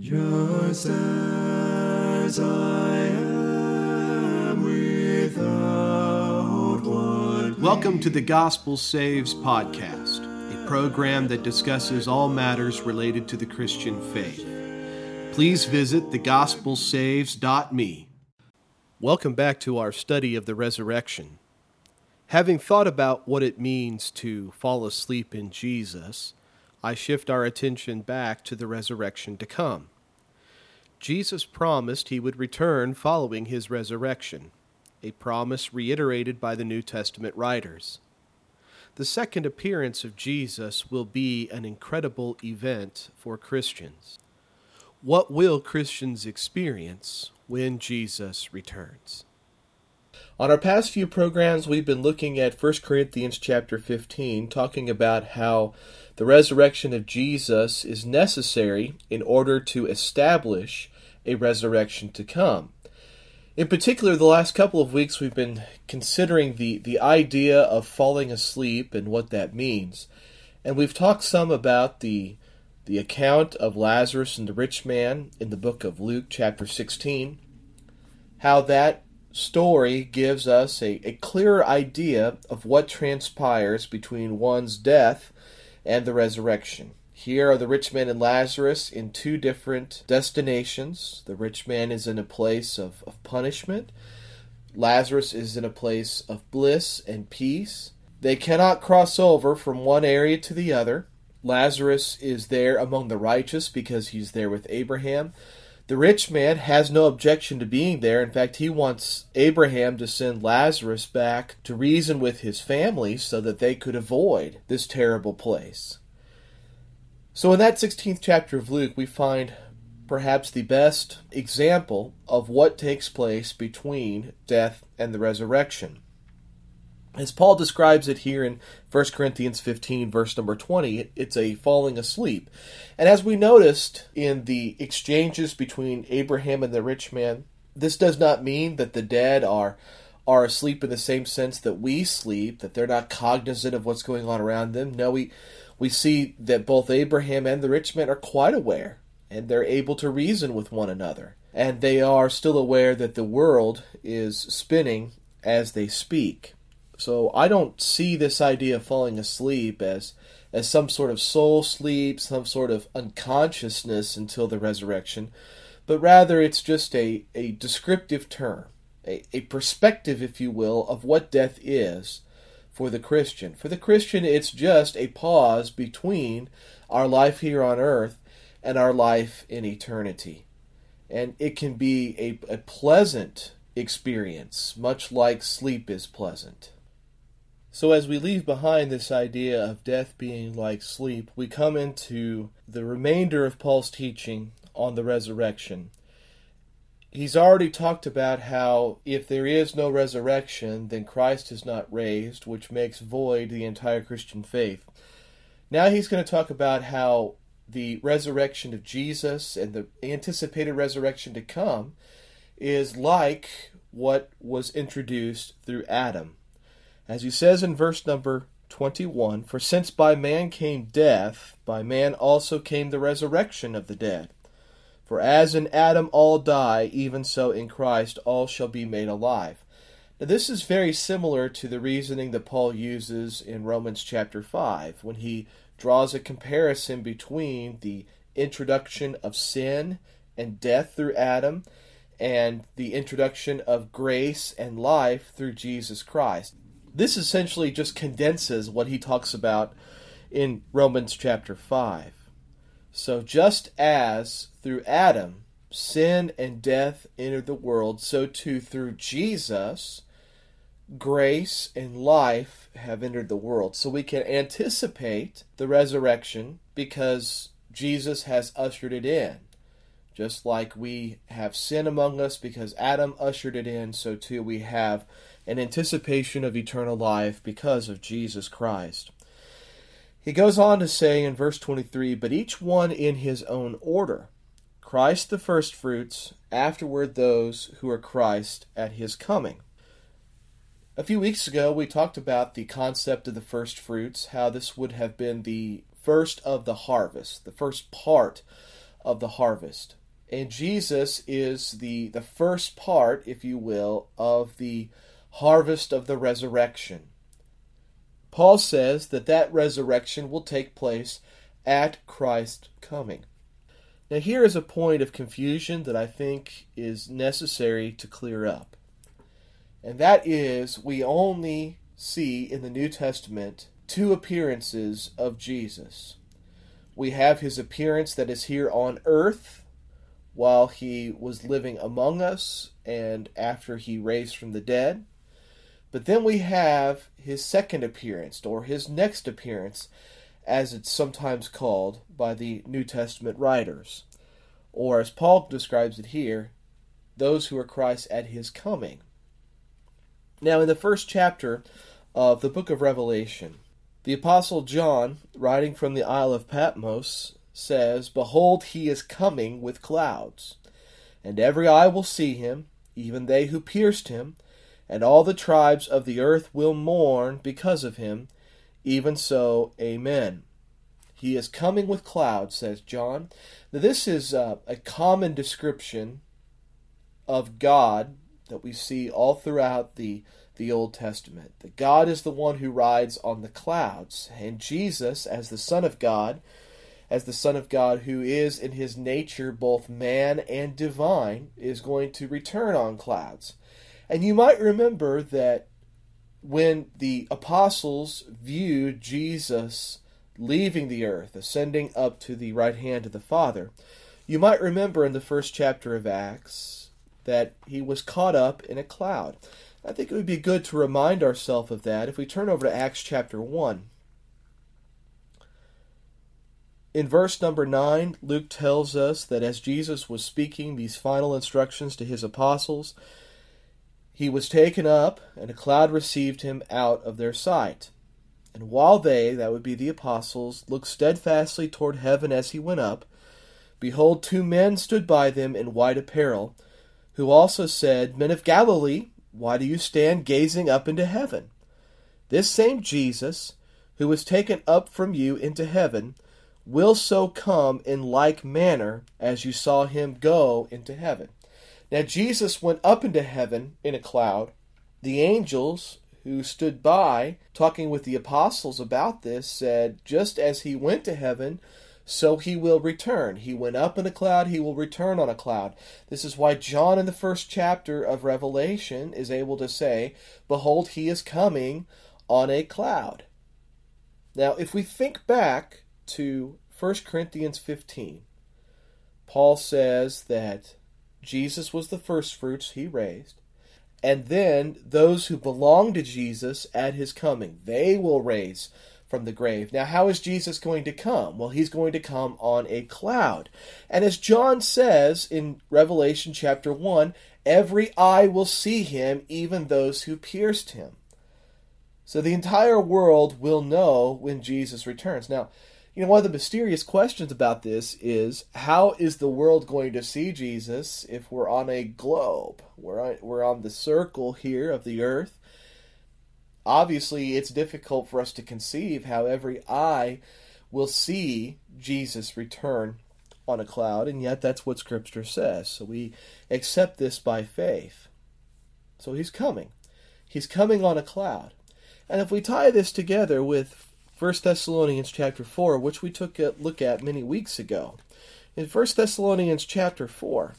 Just as I am without what Welcome to the Gospel Saves podcast, a program that discusses all matters related to the Christian faith. Please visit thegospelsaves.me. Welcome back to our study of the resurrection. Having thought about what it means to fall asleep in Jesus, I shift our attention back to the resurrection to come. Jesus promised he would return following his resurrection, a promise reiterated by the New Testament writers. The second appearance of Jesus will be an incredible event for Christians. What will Christians experience when Jesus returns? On our past few programs, we've been looking at 1 Corinthians chapter 15, talking about how the resurrection of Jesus is necessary in order to establish a resurrection to come. In particular, the last couple of weeks, we've been considering the, the idea of falling asleep and what that means. And we've talked some about the, the account of Lazarus and the rich man in the book of Luke, chapter 16, how that story gives us a, a clearer idea of what transpires between one's death and the resurrection. Here are the rich man and Lazarus in two different destinations. The rich man is in a place of, of punishment, Lazarus is in a place of bliss and peace. They cannot cross over from one area to the other. Lazarus is there among the righteous because he's there with Abraham. The rich man has no objection to being there. In fact, he wants Abraham to send Lazarus back to reason with his family so that they could avoid this terrible place. So, in that 16th chapter of Luke, we find perhaps the best example of what takes place between death and the resurrection. As Paul describes it here in 1 Corinthians 15, verse number 20, it's a falling asleep. And as we noticed in the exchanges between Abraham and the rich man, this does not mean that the dead are are asleep in the same sense that we sleep, that they're not cognizant of what's going on around them. No, we we see that both Abraham and the rich man are quite aware and they're able to reason with one another. And they are still aware that the world is spinning as they speak. So I don't see this idea of falling asleep as as some sort of soul sleep, some sort of unconsciousness until the resurrection, but rather it's just a, a descriptive term, a, a perspective, if you will, of what death is for the Christian. For the Christian, it's just a pause between our life here on earth and our life in eternity. And it can be a, a pleasant experience, much like sleep is pleasant. So, as we leave behind this idea of death being like sleep, we come into the remainder of Paul's teaching on the resurrection. He's already talked about how if there is no resurrection, then Christ is not raised, which makes void the entire Christian faith. Now he's going to talk about how the resurrection of Jesus and the anticipated resurrection to come is like what was introduced through Adam. As he says in verse number 21 For since by man came death, by man also came the resurrection of the dead. For as in Adam all die, even so in Christ all shall be made alive. Now, this is very similar to the reasoning that Paul uses in Romans chapter 5 when he draws a comparison between the introduction of sin and death through Adam and the introduction of grace and life through Jesus Christ. This essentially just condenses what he talks about in Romans chapter 5. So, just as through Adam sin and death entered the world, so too through Jesus grace and life have entered the world. So we can anticipate the resurrection because Jesus has ushered it in. Just like we have sin among us because Adam ushered it in, so too we have an anticipation of eternal life because of Jesus Christ. He goes on to say in verse 23 But each one in his own order. Christ the firstfruits, afterward those who are Christ at his coming. A few weeks ago, we talked about the concept of the first fruits, how this would have been the first of the harvest, the first part of the harvest. And Jesus is the, the first part, if you will, of the harvest of the resurrection. Paul says that that resurrection will take place at Christ's coming. Now, here is a point of confusion that I think is necessary to clear up. And that is, we only see in the New Testament two appearances of Jesus. We have his appearance that is here on earth while he was living among us and after he raised from the dead. But then we have his second appearance, or his next appearance, as it's sometimes called by the New Testament writers, or as Paul describes it here, those who are Christ at his coming. Now, in the first chapter of the book of Revelation, the Apostle John, writing from the Isle of Patmos, says, Behold, he is coming with clouds, and every eye will see him, even they who pierced him and all the tribes of the earth will mourn because of him. Even so, Amen. He is coming with clouds, says John. Now, this is uh, a common description of God that we see all throughout the, the Old Testament. That God is the one who rides on the clouds, and Jesus, as the Son of God, as the Son of God who is in his nature both man and divine, is going to return on clouds. And you might remember that when the apostles viewed Jesus leaving the earth, ascending up to the right hand of the Father, you might remember in the first chapter of Acts that he was caught up in a cloud. I think it would be good to remind ourselves of that if we turn over to Acts chapter 1. In verse number 9, Luke tells us that as Jesus was speaking these final instructions to his apostles, he was taken up, and a cloud received him out of their sight. And while they, that would be the apostles, looked steadfastly toward heaven as he went up, behold, two men stood by them in white apparel, who also said, Men of Galilee, why do you stand gazing up into heaven? This same Jesus, who was taken up from you into heaven, will so come in like manner as you saw him go into heaven. Now Jesus went up into heaven in a cloud. The angels who stood by, talking with the apostles about this, said, Just as he went to heaven, so he will return. He went up in a cloud, he will return on a cloud. This is why John, in the first chapter of Revelation, is able to say, Behold, he is coming on a cloud. Now, if we think back to 1 Corinthians 15, Paul says that Jesus was the firstfruits he raised. And then those who belong to Jesus at his coming, they will raise from the grave. Now, how is Jesus going to come? Well, he's going to come on a cloud. And as John says in Revelation chapter 1, every eye will see him, even those who pierced him. So the entire world will know when Jesus returns. Now, you know, one of the mysterious questions about this is how is the world going to see Jesus if we're on a globe? We're on, we're on the circle here of the earth. Obviously, it's difficult for us to conceive how every eye will see Jesus return on a cloud, and yet that's what Scripture says. So we accept this by faith. So he's coming. He's coming on a cloud. And if we tie this together with 1 Thessalonians chapter 4, which we took a look at many weeks ago. In 1 Thessalonians chapter 4,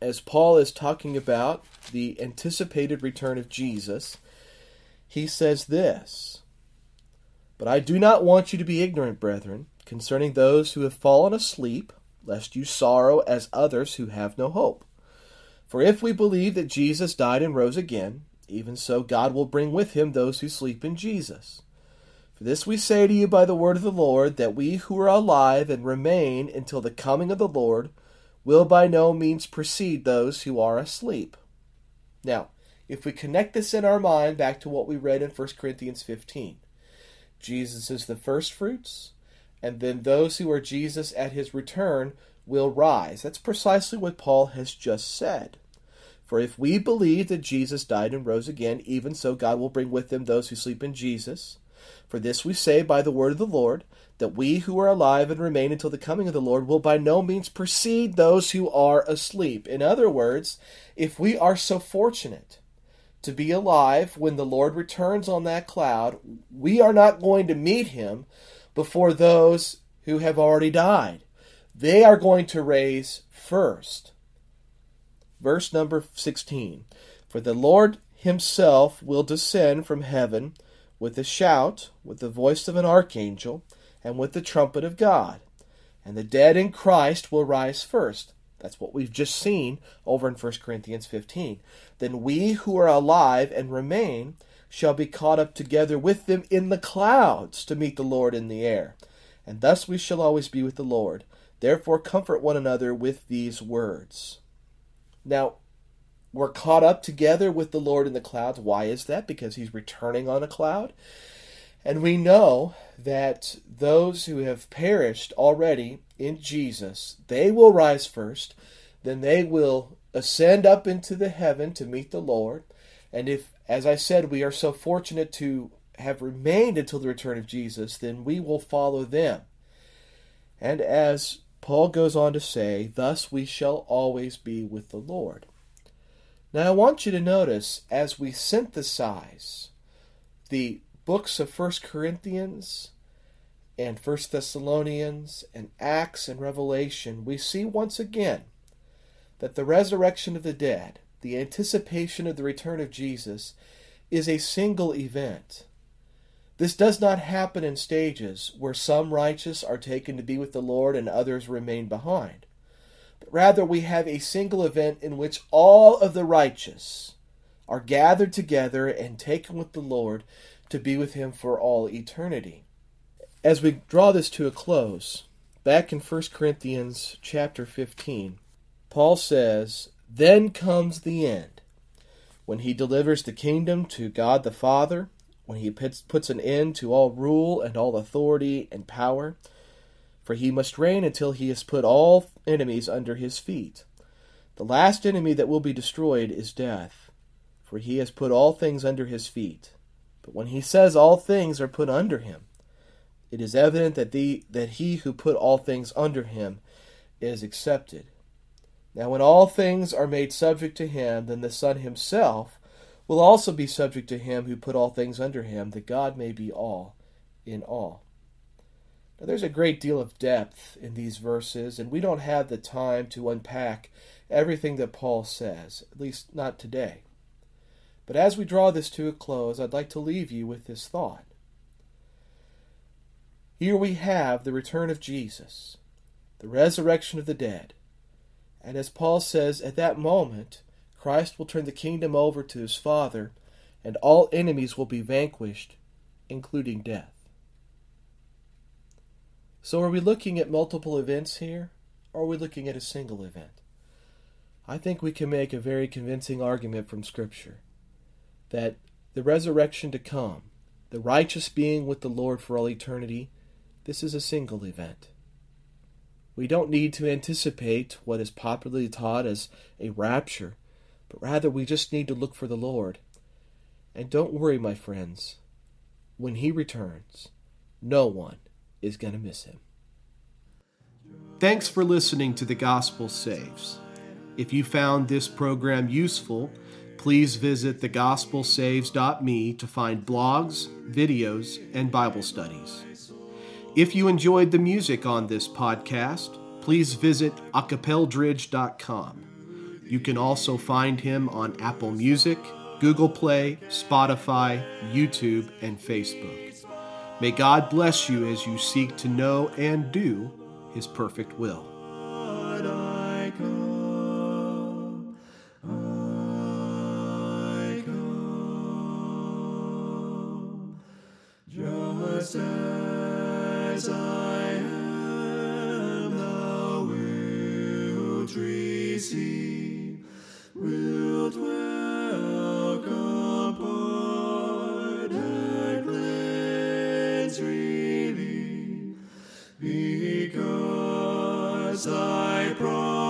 as Paul is talking about the anticipated return of Jesus, he says this But I do not want you to be ignorant, brethren, concerning those who have fallen asleep, lest you sorrow as others who have no hope. For if we believe that Jesus died and rose again, even so God will bring with him those who sleep in Jesus. This we say to you by the word of the Lord, that we who are alive and remain until the coming of the Lord will by no means precede those who are asleep. Now, if we connect this in our mind back to what we read in 1 Corinthians 15, Jesus is the firstfruits, and then those who are Jesus at his return will rise. That's precisely what Paul has just said. For if we believe that Jesus died and rose again, even so God will bring with him those who sleep in Jesus. For this we say by the word of the Lord, that we who are alive and remain until the coming of the Lord will by no means precede those who are asleep. In other words, if we are so fortunate to be alive when the Lord returns on that cloud, we are not going to meet him before those who have already died. They are going to raise first. Verse number 16 For the Lord himself will descend from heaven with a shout, with the voice of an archangel, and with the trumpet of God. And the dead in Christ will rise first. That's what we've just seen over in 1 Corinthians 15. Then we who are alive and remain shall be caught up together with them in the clouds to meet the Lord in the air. And thus we shall always be with the Lord. Therefore, comfort one another with these words. Now, we're caught up together with the Lord in the clouds. Why is that? Because he's returning on a cloud. And we know that those who have perished already in Jesus, they will rise first, then they will ascend up into the heaven to meet the Lord. And if, as I said, we are so fortunate to have remained until the return of Jesus, then we will follow them. And as Paul goes on to say, thus we shall always be with the Lord. Now, I want you to notice as we synthesize the books of First Corinthians and First Thessalonians and Acts and Revelation, we see once again that the resurrection of the dead, the anticipation of the return of Jesus, is a single event. This does not happen in stages where some righteous are taken to be with the Lord and others remain behind. Rather, we have a single event in which all of the righteous are gathered together and taken with the Lord to be with Him for all eternity. As we draw this to a close, back in 1 Corinthians chapter 15, Paul says, Then comes the end, when he delivers the kingdom to God the Father, when he puts an end to all rule and all authority and power for he must reign until he has put all enemies under his feet. The last enemy that will be destroyed is death, for he has put all things under his feet. But when he says all things are put under him, it is evident that, the, that he who put all things under him is accepted. Now, when all things are made subject to him, then the Son himself will also be subject to him who put all things under him, that God may be all in all. Now, there's a great deal of depth in these verses, and we don't have the time to unpack everything that Paul says, at least not today. But as we draw this to a close, I'd like to leave you with this thought. Here we have the return of Jesus, the resurrection of the dead. And as Paul says, at that moment, Christ will turn the kingdom over to his Father, and all enemies will be vanquished, including death. So are we looking at multiple events here, or are we looking at a single event? I think we can make a very convincing argument from Scripture that the resurrection to come, the righteous being with the Lord for all eternity, this is a single event. We don't need to anticipate what is popularly taught as a rapture, but rather we just need to look for the Lord. And don't worry, my friends, when He returns, no one is going to miss him. Thanks for listening to The Gospel Saves. If you found this program useful, please visit thegospelsaves.me to find blogs, videos, and Bible studies. If you enjoyed the music on this podcast, please visit acapeldridge.com. You can also find him on Apple Music, Google Play, Spotify, YouTube, and Facebook. May God bless you as you seek to know and do His perfect will. Thy promise I